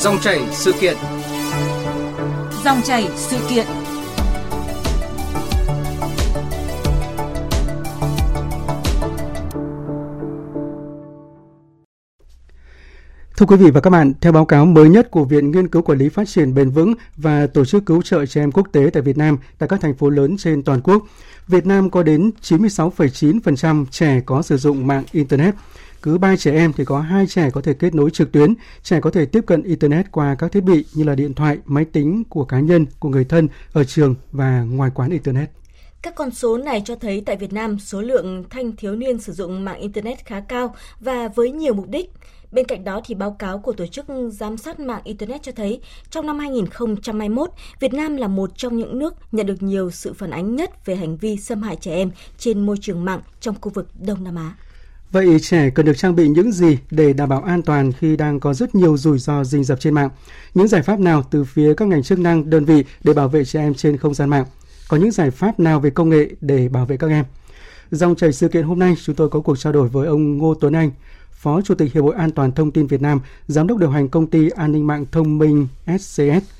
Dòng chảy sự kiện. Dòng chảy sự kiện. Thưa quý vị và các bạn, theo báo cáo mới nhất của Viện Nghiên cứu Quản lý Phát triển Bền vững và Tổ chức Cứu trợ Trẻ Em Quốc tế tại Việt Nam tại các thành phố lớn trên toàn quốc, Việt Nam có đến 96,9% trẻ có sử dụng mạng Internet. Cứ 3 trẻ em thì có 2 trẻ có thể kết nối trực tuyến, trẻ có thể tiếp cận Internet qua các thiết bị như là điện thoại, máy tính của cá nhân, của người thân ở trường và ngoài quán Internet. Các con số này cho thấy tại Việt Nam số lượng thanh thiếu niên sử dụng mạng Internet khá cao và với nhiều mục đích. Bên cạnh đó thì báo cáo của Tổ chức Giám sát mạng Internet cho thấy trong năm 2021, Việt Nam là một trong những nước nhận được nhiều sự phản ánh nhất về hành vi xâm hại trẻ em trên môi trường mạng trong khu vực Đông Nam Á. Vậy trẻ cần được trang bị những gì để đảm bảo an toàn khi đang có rất nhiều rủi ro rình rập trên mạng? Những giải pháp nào từ phía các ngành chức năng, đơn vị để bảo vệ trẻ em trên không gian mạng? Có những giải pháp nào về công nghệ để bảo vệ các em? Dòng chảy sự kiện hôm nay, chúng tôi có cuộc trao đổi với ông Ngô Tuấn Anh, Phó Chủ tịch Hiệp hội An toàn Thông tin Việt Nam, Giám đốc điều hành công ty an ninh mạng thông minh SCS.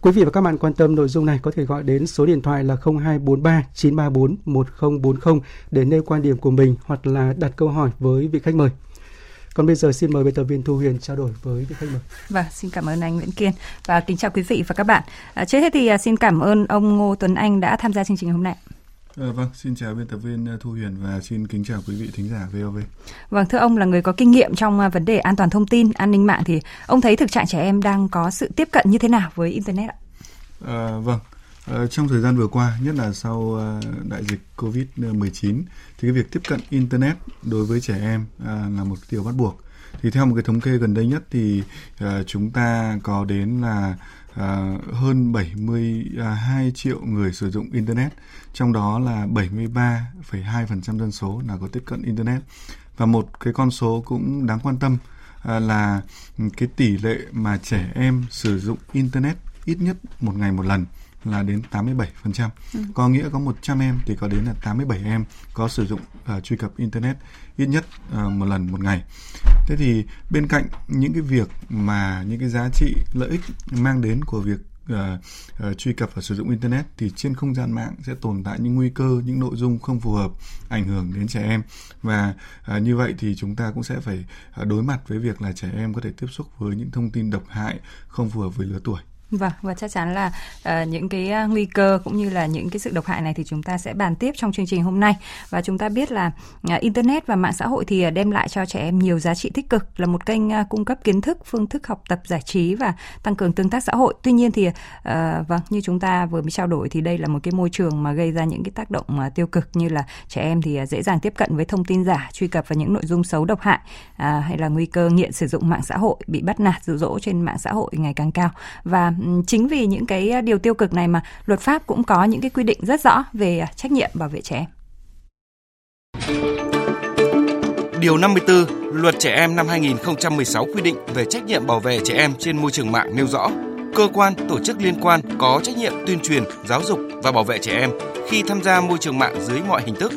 Quý vị và các bạn quan tâm nội dung này có thể gọi đến số điện thoại là 0243 934 1040 để nêu quan điểm của mình hoặc là đặt câu hỏi với vị khách mời. Còn bây giờ xin mời biên tập viên Thu Huyền trao đổi với vị khách mời. Vâng, xin cảm ơn anh Nguyễn Kiên và kính chào quý vị và các bạn. À, trước hết thì à, xin cảm ơn ông Ngô Tuấn Anh đã tham gia chương trình hôm nay. À, vâng, xin chào biên tập viên à, Thu Huyền và xin kính chào quý vị thính giả VOV. Vâng, thưa ông là người có kinh nghiệm trong à, vấn đề an toàn thông tin, an ninh mạng thì ông thấy thực trạng trẻ em đang có sự tiếp cận như thế nào với internet ạ? À, vâng, à, trong thời gian vừa qua, nhất là sau đại dịch Covid-19 thì cái việc tiếp cận internet đối với trẻ em à, là một điều bắt buộc. Thì theo một cái thống kê gần đây nhất thì à, chúng ta có đến là à, hơn 72 à, triệu người sử dụng internet, trong đó là 73,2% dân số là có tiếp cận internet. Và một cái con số cũng đáng quan tâm à, là cái tỷ lệ mà trẻ em sử dụng internet ít nhất một ngày một lần là đến 87%. Ừ. Có nghĩa có 100 em thì có đến là 87 em có sử dụng uh, truy cập internet ít nhất uh, một lần một ngày. Thế thì bên cạnh những cái việc mà những cái giá trị lợi ích mang đến của việc uh, uh, truy cập và sử dụng internet thì trên không gian mạng sẽ tồn tại những nguy cơ những nội dung không phù hợp ảnh hưởng đến trẻ em và uh, như vậy thì chúng ta cũng sẽ phải uh, đối mặt với việc là trẻ em có thể tiếp xúc với những thông tin độc hại không phù hợp với lứa tuổi Vâng, và chắc chắn là uh, những cái uh, nguy cơ cũng như là những cái sự độc hại này thì chúng ta sẽ bàn tiếp trong chương trình hôm nay. Và chúng ta biết là uh, internet và mạng xã hội thì đem lại cho trẻ em nhiều giá trị tích cực là một kênh uh, cung cấp kiến thức, phương thức học tập, giải trí và tăng cường tương tác xã hội. Tuy nhiên thì uh, vâng, như chúng ta vừa mới trao đổi thì đây là một cái môi trường mà gây ra những cái tác động uh, tiêu cực như là trẻ em thì uh, dễ dàng tiếp cận với thông tin giả, truy cập vào những nội dung xấu độc hại uh, hay là nguy cơ nghiện sử dụng mạng xã hội, bị bắt nạt, dụ dỗ trên mạng xã hội ngày càng cao và chính vì những cái à, điều tiêu cực này mà luật pháp cũng có những cái quy định rất rõ về à, trách nhiệm bảo vệ trẻ em. Điều 54 Luật Trẻ Em năm 2016 quy định về trách nhiệm bảo vệ trẻ em trên môi trường mạng nêu rõ cơ quan, tổ chức liên quan có trách nhiệm tuyên truyền, giáo dục và bảo vệ trẻ em khi tham gia môi trường mạng dưới mọi hình thức.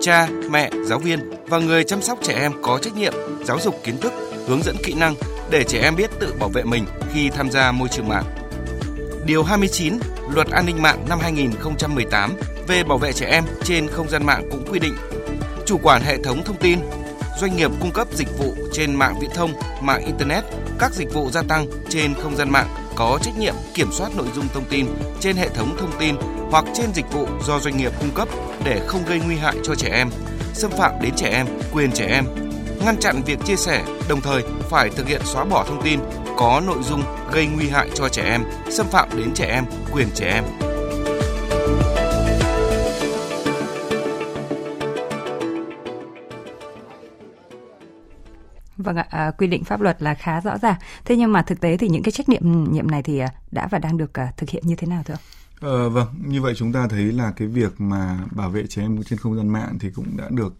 Cha, mẹ, giáo viên và người chăm sóc trẻ em có trách nhiệm giáo dục kiến thức, hướng dẫn kỹ năng để trẻ em biết tự bảo vệ mình khi tham gia môi trường mạng. Điều 29 Luật An ninh mạng năm 2018 về bảo vệ trẻ em trên không gian mạng cũng quy định chủ quản hệ thống thông tin, doanh nghiệp cung cấp dịch vụ trên mạng viễn thông, mạng internet, các dịch vụ gia tăng trên không gian mạng có trách nhiệm kiểm soát nội dung thông tin trên hệ thống thông tin hoặc trên dịch vụ do doanh nghiệp cung cấp để không gây nguy hại cho trẻ em, xâm phạm đến trẻ em, quyền trẻ em, ngăn chặn việc chia sẻ, đồng thời phải thực hiện xóa bỏ thông tin có nội dung gây nguy hại cho trẻ em, xâm phạm đến trẻ em, quyền trẻ em. Vâng ạ, à, quy định pháp luật là khá rõ ràng. Thế nhưng mà thực tế thì những cái trách nhiệm nhiệm này thì à, đã và đang được à, thực hiện như thế nào thưa ông? Ờ, vâng, như vậy chúng ta thấy là cái việc mà bảo vệ trẻ em trên không gian mạng thì cũng đã được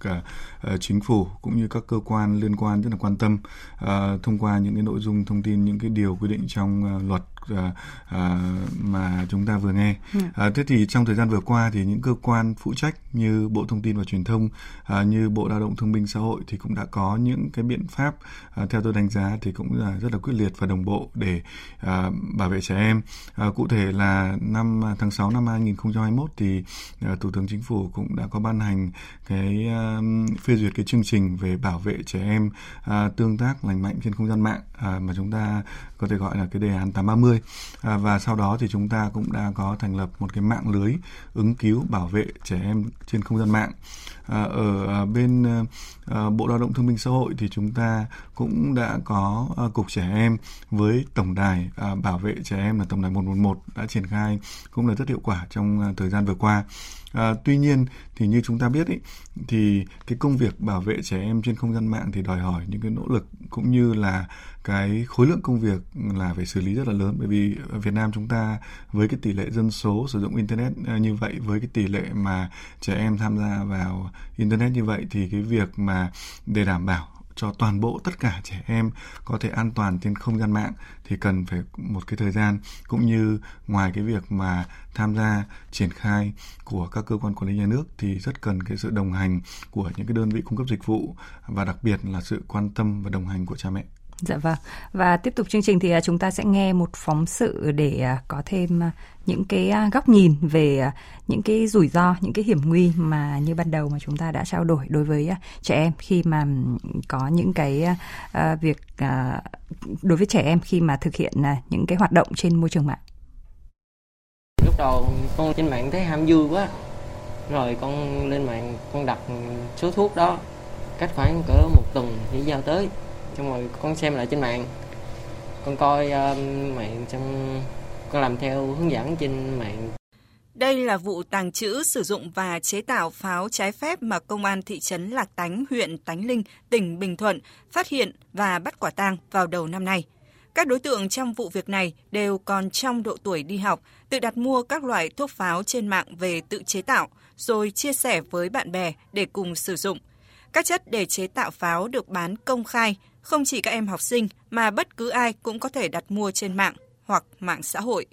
uh, chính phủ cũng như các cơ quan liên quan rất là quan tâm uh, thông qua những cái nội dung thông tin những cái điều quy định trong uh, luật uh, mà chúng ta vừa nghe. Ừ. Uh, thế thì trong thời gian vừa qua thì những cơ quan phụ trách như Bộ Thông tin và Truyền thông, uh, như Bộ Lao động Thương binh Xã hội thì cũng đã có những cái biện pháp uh, theo tôi đánh giá thì cũng là rất là quyết liệt và đồng bộ để uh, bảo vệ trẻ em. Uh, cụ thể là năm tháng 6 năm 2021 thì uh, Thủ tướng Chính phủ cũng đã có ban hành cái uh, phê duyệt cái chương trình về bảo vệ trẻ em uh, tương tác lành mạnh trên không gian mạng uh, mà chúng ta có thể gọi là cái đề án 830 à, và sau đó thì chúng ta cũng đã có thành lập một cái mạng lưới ứng cứu bảo vệ trẻ em trên không gian mạng. À, ở à, bên à, à, Bộ Lao động Thương binh Xã hội thì chúng ta cũng đã có à, cục trẻ em với tổng đài à, bảo vệ trẻ em là tổng đài 111 đã triển khai cũng là rất hiệu quả trong à, thời gian vừa qua. À, tuy nhiên thì như chúng ta biết ý, thì cái công việc bảo vệ trẻ em trên không gian mạng thì đòi hỏi những cái nỗ lực cũng như là cái khối lượng công việc là phải xử lý rất là lớn. Bởi vì ở Việt Nam chúng ta với cái tỷ lệ dân số sử dụng internet à, như vậy với cái tỷ lệ mà trẻ em tham gia vào internet như vậy thì cái việc mà để đảm bảo cho toàn bộ tất cả trẻ em có thể an toàn trên không gian mạng thì cần phải một cái thời gian, cũng như ngoài cái việc mà tham gia triển khai của các cơ quan quản lý nhà nước thì rất cần cái sự đồng hành của những cái đơn vị cung cấp dịch vụ và đặc biệt là sự quan tâm và đồng hành của cha mẹ. Dạ vâng. Và tiếp tục chương trình thì à, chúng ta sẽ nghe một phóng sự để à, có thêm à, những cái góc nhìn về những cái rủi ro, những cái hiểm nguy mà như ban đầu mà chúng ta đã trao đổi đối với trẻ em khi mà có những cái việc đối với trẻ em khi mà thực hiện những cái hoạt động trên môi trường mạng. Lúc đầu con trên mạng thấy ham vui quá, rồi con lên mạng con đặt số thuốc đó cách khoảng cỡ một tuần thì giao tới xong rồi con xem lại trên mạng con coi um, mạng xong con làm theo hướng dẫn trên mạng đây là vụ tàng trữ, sử dụng và chế tạo pháo trái phép mà Công an thị trấn Lạc Tánh, huyện Tánh Linh, tỉnh Bình Thuận phát hiện và bắt quả tang vào đầu năm nay. Các đối tượng trong vụ việc này đều còn trong độ tuổi đi học, tự đặt mua các loại thuốc pháo trên mạng về tự chế tạo, rồi chia sẻ với bạn bè để cùng sử dụng. Các chất để chế tạo pháo được bán công khai, không chỉ các em học sinh mà bất cứ ai cũng có thể đặt mua trên mạng hoặc mạng xã hội.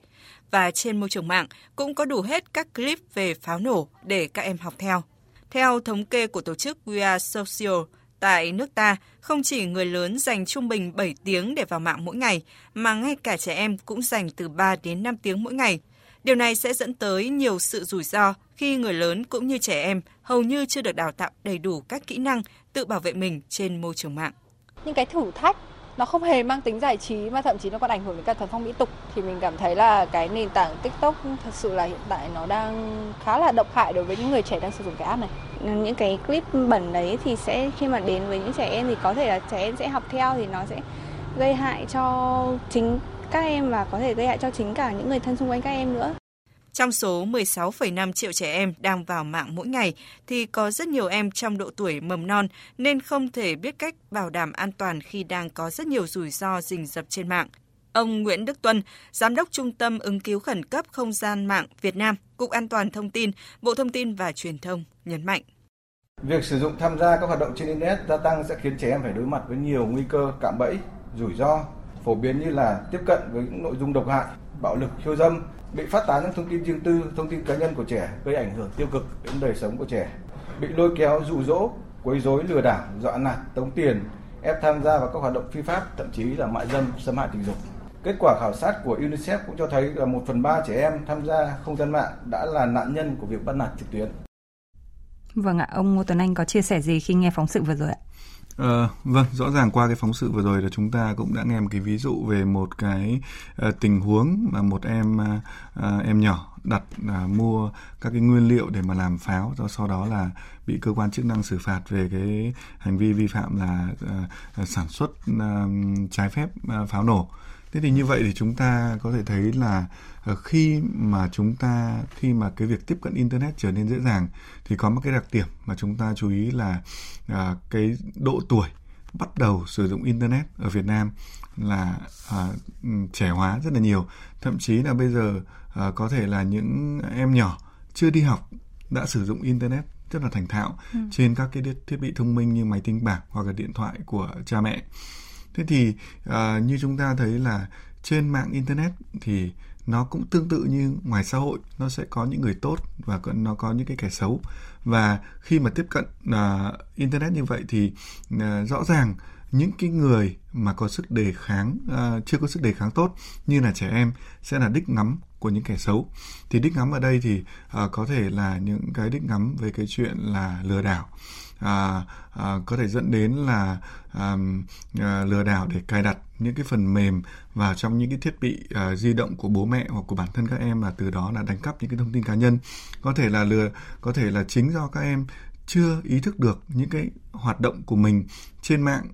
Và trên môi trường mạng cũng có đủ hết các clip về pháo nổ để các em học theo. Theo thống kê của tổ chức We Are Social, tại nước ta, không chỉ người lớn dành trung bình 7 tiếng để vào mạng mỗi ngày, mà ngay cả trẻ em cũng dành từ 3 đến 5 tiếng mỗi ngày. Điều này sẽ dẫn tới nhiều sự rủi ro khi người lớn cũng như trẻ em hầu như chưa được đào tạo đầy đủ các kỹ năng tự bảo vệ mình trên môi trường mạng những cái thử thách nó không hề mang tính giải trí mà thậm chí nó còn ảnh hưởng đến cả thuần phong mỹ tục, thì mình cảm thấy là cái nền tảng TikTok thật sự là hiện tại nó đang khá là độc hại đối với những người trẻ đang sử dụng cái app này. Những cái clip bẩn đấy thì sẽ, khi mà đến với những trẻ em thì có thể là trẻ em sẽ học theo thì nó sẽ gây hại cho chính các em và có thể gây hại cho chính cả những người thân xung quanh các em nữa. Trong số 16,5 triệu trẻ em đang vào mạng mỗi ngày thì có rất nhiều em trong độ tuổi mầm non nên không thể biết cách bảo đảm an toàn khi đang có rất nhiều rủi ro rình rập trên mạng. Ông Nguyễn Đức Tuân, Giám đốc Trung tâm ứng cứu khẩn cấp không gian mạng Việt Nam, Cục An toàn Thông tin, Bộ Thông tin và Truyền thông nhấn mạnh. Việc sử dụng tham gia các hoạt động trên Internet gia tăng sẽ khiến trẻ em phải đối mặt với nhiều nguy cơ cạm bẫy, rủi ro, phổ biến như là tiếp cận với những nội dung độc hại, bạo lực, khiêu dâm, bị phát tán những thông tin riêng tư, thông tin cá nhân của trẻ gây ảnh hưởng tiêu cực đến đời sống của trẻ, bị lôi kéo dụ dỗ, quấy rối lừa đảo, dọa nạt, tống tiền, ép tham gia vào các hoạt động phi pháp, thậm chí là mại dâm, xâm hại tình dục. Kết quả khảo sát của UNICEF cũng cho thấy là một phần ba trẻ em tham gia không gian mạng đã là nạn nhân của việc bắt nạt trực tuyến. Vâng ạ, ông Ngô Tuấn Anh có chia sẻ gì khi nghe phóng sự vừa rồi ạ? À, vâng, rõ ràng qua cái phóng sự vừa rồi là chúng ta cũng đã nghe một cái ví dụ về một cái uh, tình huống mà một em uh, em nhỏ đặt uh, mua các cái nguyên liệu để mà làm pháo, do sau đó là bị cơ quan chức năng xử phạt về cái hành vi vi phạm là uh, sản xuất uh, trái phép uh, pháo nổ. Thế thì như vậy thì chúng ta có thể thấy là khi mà chúng ta khi mà cái việc tiếp cận internet trở nên dễ dàng thì có một cái đặc điểm mà chúng ta chú ý là à, cái độ tuổi bắt đầu sử dụng internet ở Việt Nam là à, trẻ hóa rất là nhiều thậm chí là bây giờ à, có thể là những em nhỏ chưa đi học đã sử dụng internet rất là thành thạo ừ. trên các cái thiết bị thông minh như máy tính bảng hoặc là điện thoại của cha mẹ thế thì à, như chúng ta thấy là trên mạng internet thì nó cũng tương tự như ngoài xã hội nó sẽ có những người tốt và nó có những cái kẻ xấu. Và khi mà tiếp cận uh, internet như vậy thì uh, rõ ràng những cái người mà có sức đề kháng uh, chưa có sức đề kháng tốt như là trẻ em sẽ là đích ngắm của những kẻ xấu. Thì đích ngắm ở đây thì uh, có thể là những cái đích ngắm về cái chuyện là lừa đảo à, à, có thể dẫn đến là à, à, lừa đảo để cài đặt những cái phần mềm vào trong những cái thiết bị à, di động của bố mẹ hoặc của bản thân các em là từ đó là đánh cắp những cái thông tin cá nhân. Có thể là lừa có thể là chính do các em chưa ý thức được những cái hoạt động của mình trên mạng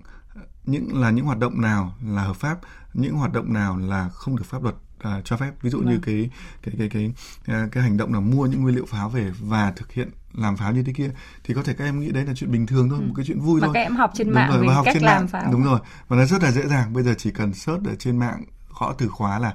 những là những hoạt động nào là hợp pháp những hoạt động nào là không được pháp luật uh, cho phép ví dụ vâng. như cái cái cái cái cái, cái hành động là mua những nguyên liệu pháo về và thực hiện làm pháo như thế kia thì có thể các em nghĩ đấy là chuyện bình thường thôi ừ. một cái chuyện vui và thôi các em học trên mạng về cách làm mạng. pháo đúng rồi và nó rất là dễ dàng bây giờ chỉ cần search ở trên mạng gõ từ khóa là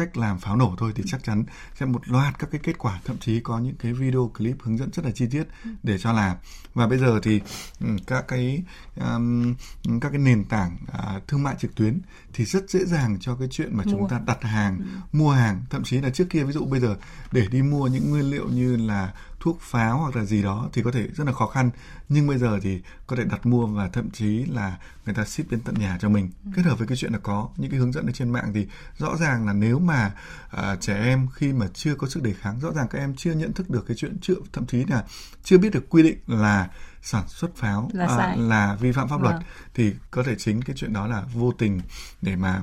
cách làm pháo nổ thôi thì chắc chắn sẽ một loạt các cái kết quả thậm chí có những cái video clip hướng dẫn rất là chi tiết để cho làm và bây giờ thì ừ, các cái um, các cái nền tảng uh, thương mại trực tuyến thì rất dễ dàng cho cái chuyện mà mua. chúng ta đặt hàng ừ. mua hàng thậm chí là trước kia ví dụ bây giờ để đi mua những nguyên liệu như là thuốc pháo hoặc là gì đó thì có thể rất là khó khăn nhưng bây giờ thì có thể đặt mua và thậm chí là người ta ship đến tận nhà cho mình ừ. kết hợp với cái chuyện là có những cái hướng dẫn ở trên mạng thì rõ ràng là nếu mà uh, trẻ em khi mà chưa có sức đề kháng rõ ràng các em chưa nhận thức được cái chuyện chưa thậm chí là chưa biết được quy định là sản xuất pháo là, à, là vi phạm pháp luật vâng. thì có thể chính cái chuyện đó là vô tình để mà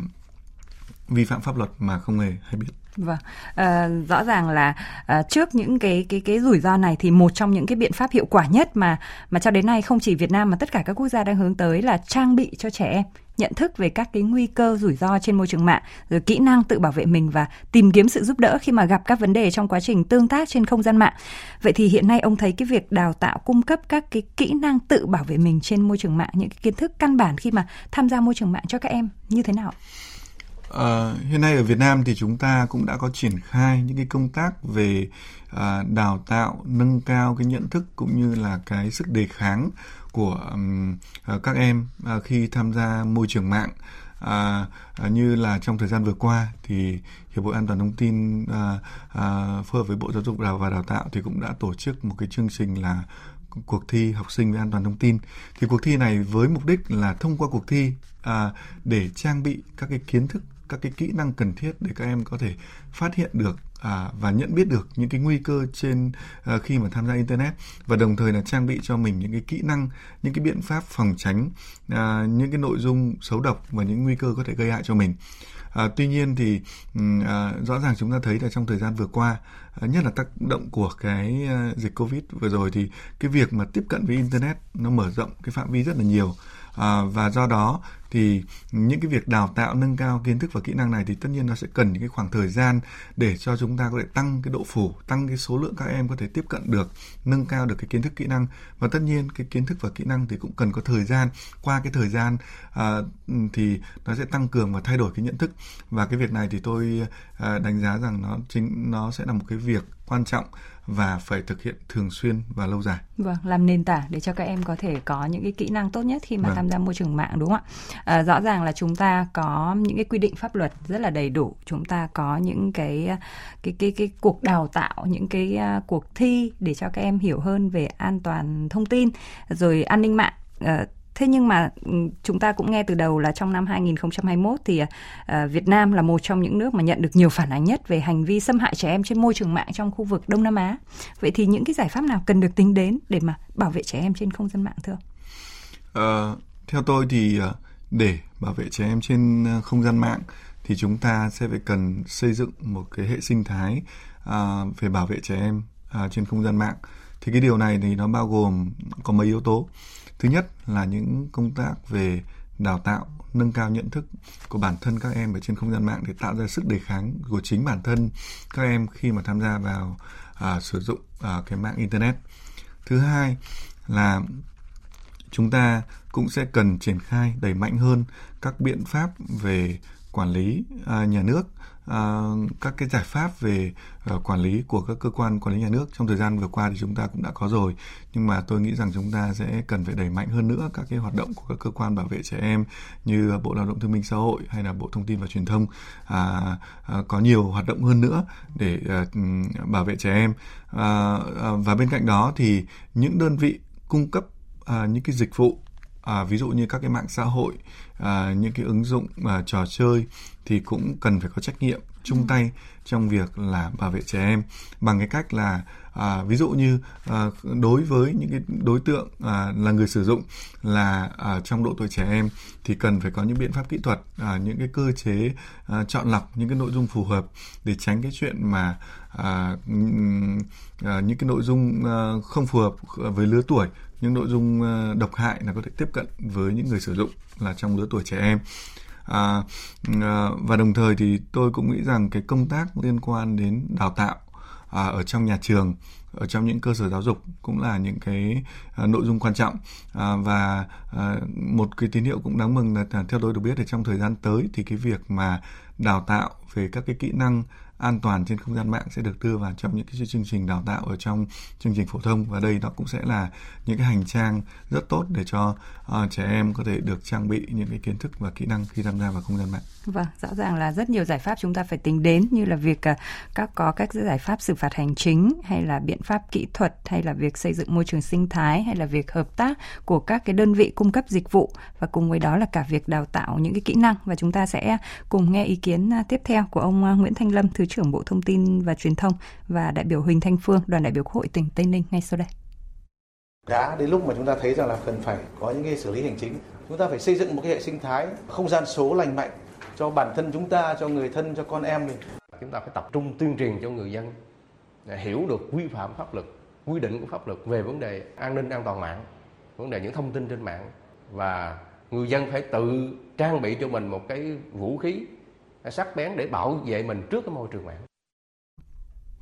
vi phạm pháp luật mà không hề hay biết Vâng, à, rõ ràng là à, trước những cái cái cái rủi ro này thì một trong những cái biện pháp hiệu quả nhất mà mà cho đến nay không chỉ Việt Nam mà tất cả các quốc gia đang hướng tới là trang bị cho trẻ em nhận thức về các cái nguy cơ rủi ro trên môi trường mạng, rồi kỹ năng tự bảo vệ mình và tìm kiếm sự giúp đỡ khi mà gặp các vấn đề trong quá trình tương tác trên không gian mạng. Vậy thì hiện nay ông thấy cái việc đào tạo cung cấp các cái kỹ năng tự bảo vệ mình trên môi trường mạng, những cái kiến thức căn bản khi mà tham gia môi trường mạng cho các em như thế nào? À, hiện nay ở Việt Nam thì chúng ta cũng đã có triển khai những cái công tác về à, đào tạo nâng cao cái nhận thức cũng như là cái sức đề kháng của um, các em à, khi tham gia môi trường mạng. À, à, như là trong thời gian vừa qua thì hiệp hội an toàn thông tin à, à, phối hợp với bộ giáo dục đào và đào tạo thì cũng đã tổ chức một cái chương trình là cuộc thi học sinh về an toàn thông tin. Thì cuộc thi này với mục đích là thông qua cuộc thi à, để trang bị các cái kiến thức các cái kỹ năng cần thiết để các em có thể phát hiện được à, và nhận biết được những cái nguy cơ trên à, khi mà tham gia internet. Và đồng thời là trang bị cho mình những cái kỹ năng những cái biện pháp phòng tránh à, những cái nội dung xấu độc và những nguy cơ có thể gây hại cho mình. À, tuy nhiên thì à, rõ ràng chúng ta thấy là trong thời gian vừa qua à, nhất là tác động của cái à, dịch covid vừa rồi thì cái việc mà tiếp cận với internet nó mở rộng cái phạm vi rất là nhiều. À, và do đó thì những cái việc đào tạo nâng cao kiến thức và kỹ năng này thì tất nhiên nó sẽ cần những cái khoảng thời gian để cho chúng ta có thể tăng cái độ phủ tăng cái số lượng các em có thể tiếp cận được nâng cao được cái kiến thức kỹ năng. Và tất nhiên cái kiến thức và kỹ năng thì cũng cần có thời gian. Qua cái thời gian à, thì nó sẽ tăng cường và thay đổi cái nhận thức. Và cái việc này thì tôi à, đánh giá rằng nó chính nó sẽ là một cái việc quan trọng và phải thực hiện thường xuyên và lâu dài. Vâng, làm nền tảng để cho các em có thể có những cái kỹ năng tốt nhất khi mà vâng. tham gia môi trường mạng đúng không ạ? À, rõ ràng là chúng ta có những cái quy định pháp luật rất là đầy đủ, chúng ta có những cái cái cái cái cuộc đào tạo, những cái uh, cuộc thi để cho các em hiểu hơn về an toàn thông tin, rồi an ninh mạng. Uh, Thế nhưng mà ừ, chúng ta cũng nghe từ đầu là trong năm 2021 thì ờ, Việt Nam là một trong những nước mà nhận được nhiều phản ánh nhất về hành vi xâm hại trẻ em trên môi trường mạng trong khu vực Đông Nam Á. Vậy thì những cái giải pháp nào cần được tính đến để mà bảo vệ trẻ em trên không gian mạng thưa ông? Ờ, theo tôi thì ờ, để bảo vệ trẻ em trên không gian mạng thì chúng ta sẽ phải cần xây dựng một cái hệ sinh thái à, về bảo vệ trẻ em à, trên không gian mạng. Thì cái điều này thì nó bao gồm có mấy yếu tố thứ nhất là những công tác về đào tạo nâng cao nhận thức của bản thân các em ở trên không gian mạng để tạo ra sức đề kháng của chính bản thân các em khi mà tham gia vào à, sử dụng à, cái mạng internet. Thứ hai là chúng ta cũng sẽ cần triển khai đẩy mạnh hơn các biện pháp về quản lý à, nhà nước À, các cái giải pháp về uh, quản lý của các cơ quan quản lý nhà nước. Trong thời gian vừa qua thì chúng ta cũng đã có rồi nhưng mà tôi nghĩ rằng chúng ta sẽ cần phải đẩy mạnh hơn nữa các cái hoạt động của các cơ quan bảo vệ trẻ em như bộ lao động thương minh xã hội hay là bộ thông tin và truyền thông uh, uh, có nhiều hoạt động hơn nữa để uh, bảo vệ trẻ em. Uh, uh, và bên cạnh đó thì những đơn vị cung cấp uh, những cái dịch vụ à, ví dụ như các cái mạng xã hội à, những cái ứng dụng à, trò chơi thì cũng cần phải có trách nhiệm chung ừ. tay trong việc là bảo vệ trẻ em bằng cái cách là à, ví dụ như à, đối với những cái đối tượng à, là người sử dụng là à, trong độ tuổi trẻ em thì cần phải có những biện pháp kỹ thuật à, những cái cơ chế à, chọn lọc những cái nội dung phù hợp để tránh cái chuyện mà à, à, những cái nội dung à, không phù hợp với lứa tuổi những nội dung ờ, độc hại là có thể tiếp cận với những người sử dụng là trong lứa tuổi trẻ em. À, à, và đồng thời thì tôi cũng nghĩ rằng cái công tác liên quan đến đào tạo à, ở trong nhà trường ở trong những cơ sở giáo dục cũng là những cái à, nội dung quan trọng. À, và à, một cái tín hiệu cũng đáng mừng là à, theo tôi được biết thì trong thời gian tới thì cái việc mà đào tạo về các cái kỹ năng an toàn trên không gian mạng sẽ được đưa vào trong những cái chương trình đào tạo ở trong chương trình phổ thông. Và đây nó cũng sẽ là những cái hành trang rất tốt để cho uh, trẻ em có thể được trang bị những cái kiến thức và kỹ năng khi tham gia vào không gian mạng. Vâng, rõ ràng là rất nhiều giải pháp chúng ta phải tính đến như là việc uh, các có các giải pháp xử phạt hành chính hay là biện pháp kỹ thuật hay là việc xây dựng môi trường sinh thái hay là việc hợp tác của các cái đơn vị cung cấp dịch vụ. Và cùng với đó là cả việc đào tạo những cái kỹ năng. Và chúng ta sẽ cùng nghe ý kiến uh, tiếp theo của ông Nguyễn Thanh Lâm, thứ trưởng Bộ Thông tin và Truyền thông và đại biểu Huỳnh Thanh Phương, đoàn đại biểu Quốc hội tỉnh Tây Ninh ngay sau đây. Đã đến lúc mà chúng ta thấy rằng là cần phải có những cái xử lý hành chính. Chúng ta phải xây dựng một cái hệ sinh thái không gian số lành mạnh cho bản thân chúng ta, cho người thân, cho con em mình. Chúng ta phải tập trung tuyên truyền cho người dân hiểu được quy phạm pháp luật, quy định của pháp luật về vấn đề an ninh an toàn mạng, vấn đề những thông tin trên mạng và người dân phải tự trang bị cho mình một cái vũ khí sắc bén để bảo vệ mình trước cái môi trường mạng.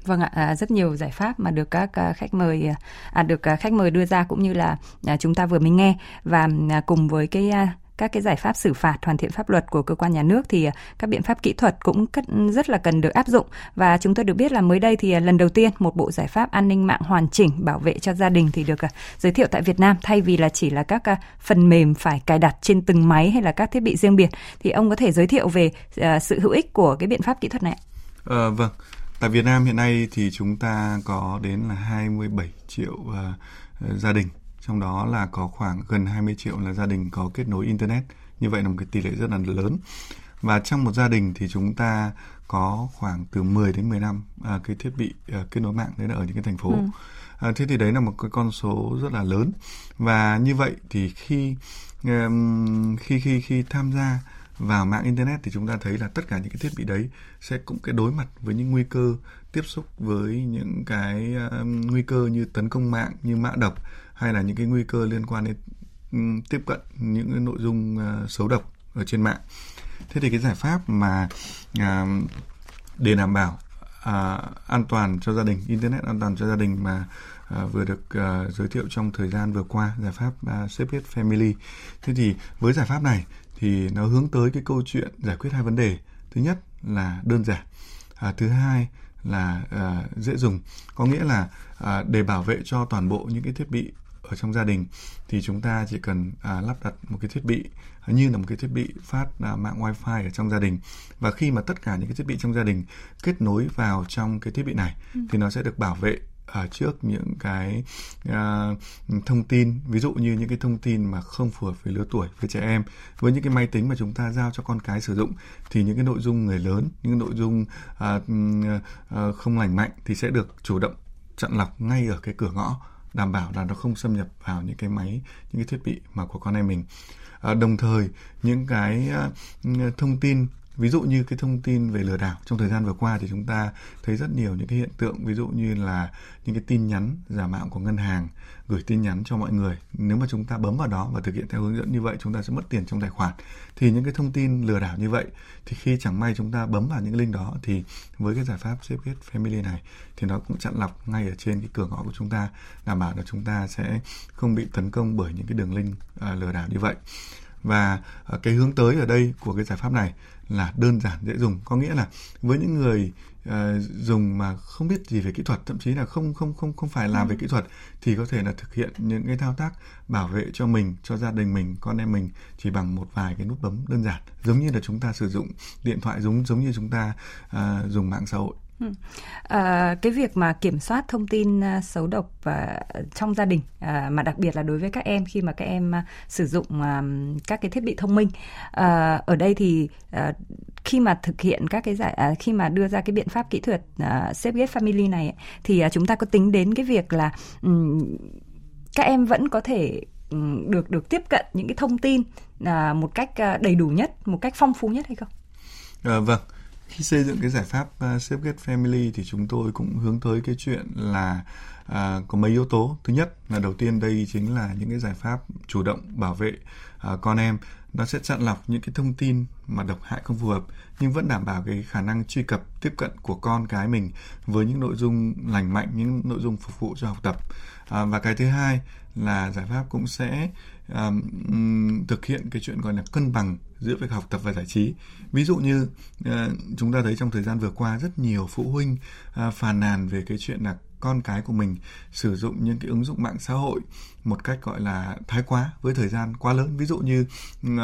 Vâng ạ, à, rất nhiều giải pháp mà được các à, khách mời à, à được khách mời đưa ra cũng như là chúng ta vừa mới nghe và cùng với cái các cái giải pháp xử phạt hoàn thiện pháp luật của cơ quan nhà nước thì à, các biện pháp kỹ thuật cũng rất là cần được áp dụng. Và chúng tôi được biết là mới đây thì à, lần đầu tiên một bộ giải pháp an ninh mạng hoàn chỉnh bảo vệ cho gia đình thì được à, giới thiệu tại Việt Nam thay vì là chỉ là các phần mềm phải cài đặt trên từng máy hay là các thiết bị riêng biệt. Thì ông có thể giới thiệu về sự hữu ích của cái biện pháp kỹ thuật này. À, vâng, Tại Việt Nam hiện nay thì chúng ta có đến là 27 triệu uh, gia đình, trong đó là có khoảng gần 20 triệu là gia đình có kết nối internet. Như vậy là một cái tỷ lệ rất là lớn. Và trong một gia đình thì chúng ta có khoảng từ 10 đến 15 uh, cái thiết bị uh, kết nối mạng đấy là ở những cái thành phố. Ừ. À, thế thì đấy là một cái con số rất là lớn và như vậy thì khi um, khi khi khi tham gia vào mạng internet thì chúng ta thấy là tất cả những cái thiết bị đấy sẽ cũng cái đối mặt với những nguy cơ tiếp xúc với những cái uh, nguy cơ như tấn công mạng như mã độc hay là những cái nguy cơ liên quan đến um, tiếp cận những cái nội dung uh, xấu độc ở trên mạng. Thế thì cái giải pháp mà uh, để đảm bảo uh, an toàn cho gia đình internet an toàn cho gia đình mà à, vừa được à, giới thiệu trong thời gian vừa qua giải pháp à, Safe Family. Thế thì với giải pháp này thì nó hướng tới cái câu chuyện giải quyết hai vấn đề. Thứ nhất là đơn giản à, thứ hai là à, dễ dùng. Có nghĩa là à, để bảo vệ cho toàn bộ những cái thiết bị ở trong gia đình thì chúng ta chỉ cần à, lắp đặt một cái thiết bị như là một cái thiết bị phát à, mạng wifi ở trong gia đình. Và khi mà tất cả những cái thiết bị trong gia đình kết nối vào trong cái thiết bị này ừ. thì nó sẽ được bảo vệ ở trước những cái uh, thông tin ví dụ như những cái thông tin mà không phù hợp với lứa tuổi với trẻ em với những cái máy tính mà chúng ta giao cho con cái sử dụng thì những cái nội dung người lớn những cái nội dung uh, uh, không lành mạnh thì sẽ được chủ động chặn lọc ngay ở cái cửa ngõ đảm bảo là nó không xâm nhập vào những cái máy những cái thiết bị mà của con em mình. À, đồng thời những cái uh, thông tin ví dụ như cái thông tin về lừa đảo trong thời gian vừa qua thì chúng ta thấy rất nhiều những cái hiện tượng ví dụ như là những cái tin nhắn giả mạo của ngân hàng gửi tin nhắn cho mọi người. Nếu mà chúng ta bấm vào đó và thực hiện theo hướng dẫn như vậy chúng ta sẽ mất tiền trong tài khoản. Thì những cái thông tin lừa đảo như vậy thì khi chẳng may chúng ta bấm vào những link đó thì với cái giải pháp Safegate Family này thì nó cũng chặn lọc ngay ở trên cái cửa ngõ của chúng ta đảm bảo là chúng ta sẽ không bị tấn công bởi những cái đường link uh, lừa đảo như vậy. Và uh, cái hướng tới ở đây của cái giải pháp này là đơn giản dễ dùng. Có nghĩa là với những người uh, dùng mà không biết gì về kỹ thuật thậm chí là không không không không phải làm về kỹ thuật thì có thể là thực hiện những cái thao tác bảo vệ cho mình cho gia đình mình con em mình chỉ bằng một vài cái nút bấm đơn giản. Giống như là chúng ta sử dụng điện thoại giống giống như chúng ta uh, dùng mạng xã hội À, cái việc mà kiểm soát thông tin ờ, xấu độc uh, trong gia đình uh, mà đặc biệt là đối với các em khi mà các em uh, sử dụng uh, các cái thiết bị thông minh uh, ở đây thì uh, khi mà thực hiện các cái giải uh, khi mà đưa ra cái biện pháp kỹ thuật uh, Safegate Family này ấy, thì uh, chúng ta có tính đến cái việc là um, các em vẫn có thể ừ, được được tiếp cận những cái thông tin uh, một cách uh, đầy đủ nhất, một cách phong phú nhất hay không? À, vâng khi xây dựng cái giải pháp ờ, uh, Safegate Family thì chúng tôi cũng hướng tới cái chuyện là uh, có mấy yếu tố. Thứ nhất là đầu tiên đây chính là những cái giải pháp chủ động bảo vệ uh, con em. Nó sẽ chặn lọc những cái thông tin mà độc hại không phù hợp nhưng vẫn đảm bảo cái khả năng truy cập tiếp cận của con cái mình với những nội dung lành mạnh, những nội dung phục vụ cho học tập. À, và cái thứ hai là giải pháp cũng sẽ um, thực hiện cái chuyện gọi là cân bằng giữa việc học tập và giải trí. Ví dụ như uh, chúng ta thấy trong thời gian vừa qua rất nhiều phụ huynh uh, phàn nàn về cái chuyện là con cái của mình sử dụng những cái ứng dụng mạng xã hội một cách gọi là thái quá với thời gian quá lớn ví dụ như uh,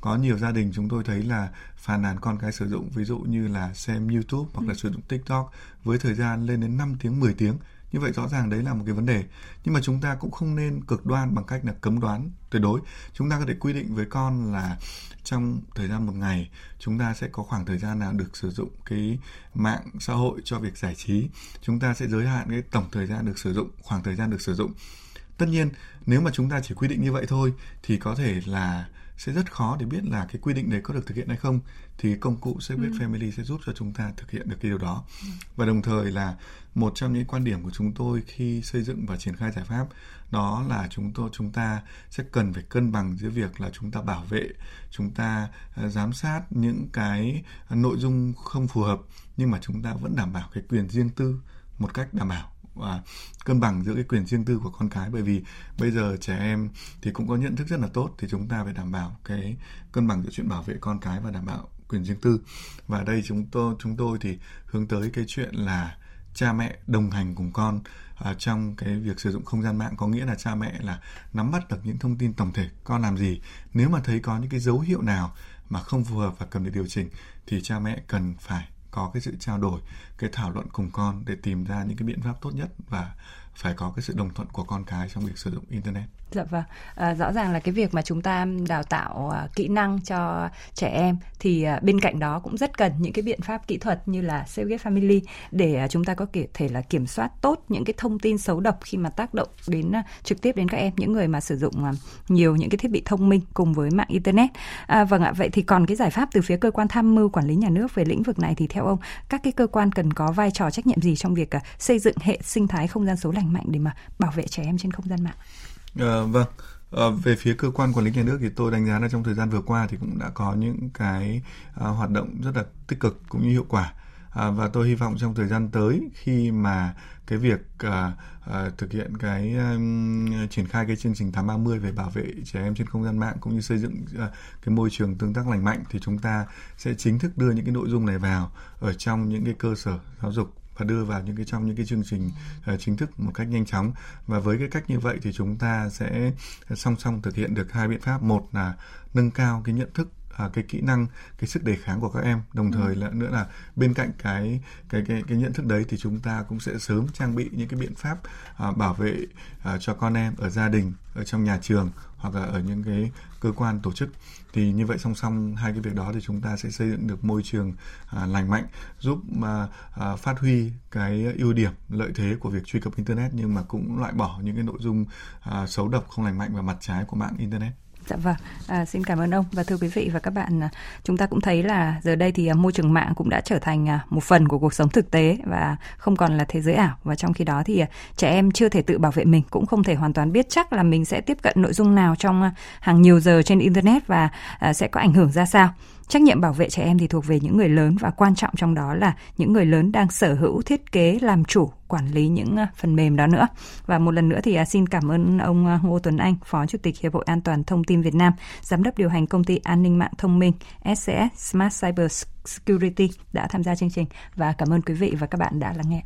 có nhiều gia đình chúng tôi thấy là phàn nàn con cái sử dụng ví dụ như là xem YouTube hoặc là ừ. sử dụng TikTok với thời gian lên đến 5 tiếng 10 tiếng như vậy rõ ràng đấy là một cái vấn đề. Nhưng mà chúng ta cũng không nên cực đoan bằng cách là cấm đoán tuyệt đối. Chúng ta có thể quy định với con là trong thời gian một ngày, chúng ta sẽ có khoảng thời gian nào được sử dụng cái mạng xã hội cho việc giải trí. Chúng ta sẽ giới hạn cái tổng thời gian được sử dụng, khoảng thời gian được sử dụng. Tất nhiên, nếu mà chúng ta chỉ quy định như vậy thôi, thì có thể là sẽ rất khó để biết là cái quy định đấy có được thực hiện hay không thì công cụ Safegate ừ. Family sẽ giúp cho chúng ta thực hiện được cái điều đó ừ. và đồng thời là một trong những quan điểm của chúng tôi khi xây dựng và triển khai giải pháp đó là chúng tôi chúng ta sẽ cần phải cân bằng giữa việc là chúng ta bảo vệ chúng ta uh, giám sát những cái nội dung không phù hợp nhưng mà chúng ta vẫn đảm bảo cái quyền riêng tư một cách đảm bảo và cân bằng giữa cái quyền riêng tư của con cái. Bởi vì bây giờ trẻ em thì cũng có nhận thức rất là tốt thì chúng ta phải đảm bảo cái cân bằng giữa chuyện bảo vệ con cái và đảm bảo quyền riêng tư. Và đây chúng tôi chúng tôi thì hướng tới cái chuyện là cha mẹ đồng hành cùng con à, trong cái việc sử dụng không gian mạng. Có nghĩa là cha mẹ là nắm bắt được những thông tin tổng thể con làm gì. Nếu mà thấy có những cái dấu hiệu nào mà không phù hợp và cần để điều chỉnh thì cha mẹ cần phải có cái sự trao đổi, cái thảo luận cùng con để tìm ra những cái biện pháp tốt nhất và phải có cái sự đồng thuận của con cái trong việc sử dụng internet. Dạ vâng, à, rõ ràng là cái việc mà chúng ta đào tạo à, kỹ năng cho trẻ em thì à, bên cạnh đó cũng rất cần những cái biện pháp kỹ thuật như là Safe Family để à, chúng ta có thể là kiểm soát tốt những cái thông tin xấu độc khi mà tác động đến à, trực tiếp đến các em những người mà sử dụng à, nhiều những cái thiết bị thông minh cùng với mạng internet. À, vâng ạ, vậy thì còn cái giải pháp từ phía cơ quan tham mưu quản lý nhà nước về lĩnh vực này thì theo ông các cái cơ quan cần có vai trò trách nhiệm gì trong việc à, xây dựng hệ sinh thái không gian số lành mạnh để mà bảo vệ trẻ em trên không gian mạng? À, vâng. À, về phía cơ quan quản lý nhà nước thì tôi đánh giá là trong thời gian vừa qua thì cũng đã có những cái à, hoạt động rất là tích cực cũng như hiệu quả à, và tôi hy vọng trong thời gian tới khi mà cái việc à, à, thực hiện cái um, triển khai cái chương trình 830 về bảo vệ trẻ em trên không gian mạng cũng như xây dựng à, cái môi trường tương tác lành mạnh thì chúng ta sẽ chính thức đưa những cái nội dung này vào ở trong những cái cơ sở giáo dục và đưa vào những cái trong những cái chương trình uh, chính thức một cách nhanh chóng. Và với cái cách như vậy thì chúng ta sẽ song song thực hiện được hai biện pháp. Một là nâng cao cái nhận thức à, cái kỹ năng cái sức đề kháng của các em. Đồng thời ừ. là nữa là bên cạnh cái cái cái cái nhận thức đấy thì chúng ta cũng sẽ sớm trang bị những cái biện pháp à, bảo vệ à, cho con em ở gia đình ở trong nhà trường hoặc là ở những cái cơ quan tổ chức. Thì như vậy song song hai cái việc đó thì chúng ta sẽ xây dựng được môi trường à, lành mạnh giúp mà à, phát huy cái ưu điểm lợi thế của việc truy cập internet nhưng mà cũng loại bỏ những cái nội dung à, xấu độc không lành mạnh và mặt trái của mạng internet. Dạ vâng, à, xin cảm ơn ông và thưa quý vị và các bạn, à, chúng ta cũng thấy là giờ đây thì à, môi trường mạng cũng đã trở thành à, một phần của cuộc sống thực tế và không còn là thế giới ảo và trong khi đó thì trẻ em chưa thể tự bảo vệ mình cũng không thể hoàn toàn biết chắc là mình sẽ tiếp cận nội dung nào trong hàng nhiều giờ trên internet và sẽ có ảnh hưởng ra sao. Trách nhiệm bảo vệ trẻ em thì thuộc về những người lớn và quan trọng trong đó là những người lớn đang sở hữu thiết kế làm chủ quản lý những ờ, phần mềm đó nữa. Và một lần nữa thì à, xin cảm ơn ông ờ, Ngô Tuấn Anh, Phó Chủ tịch Hiệp hội An toàn Thông tin Việt Nam, Giám đốc điều hành công ty an ninh mạng thông minh SCS Smart Cyber Security đã tham gia chương trình và cảm ơn quý vị và các bạn đã lắng nghe.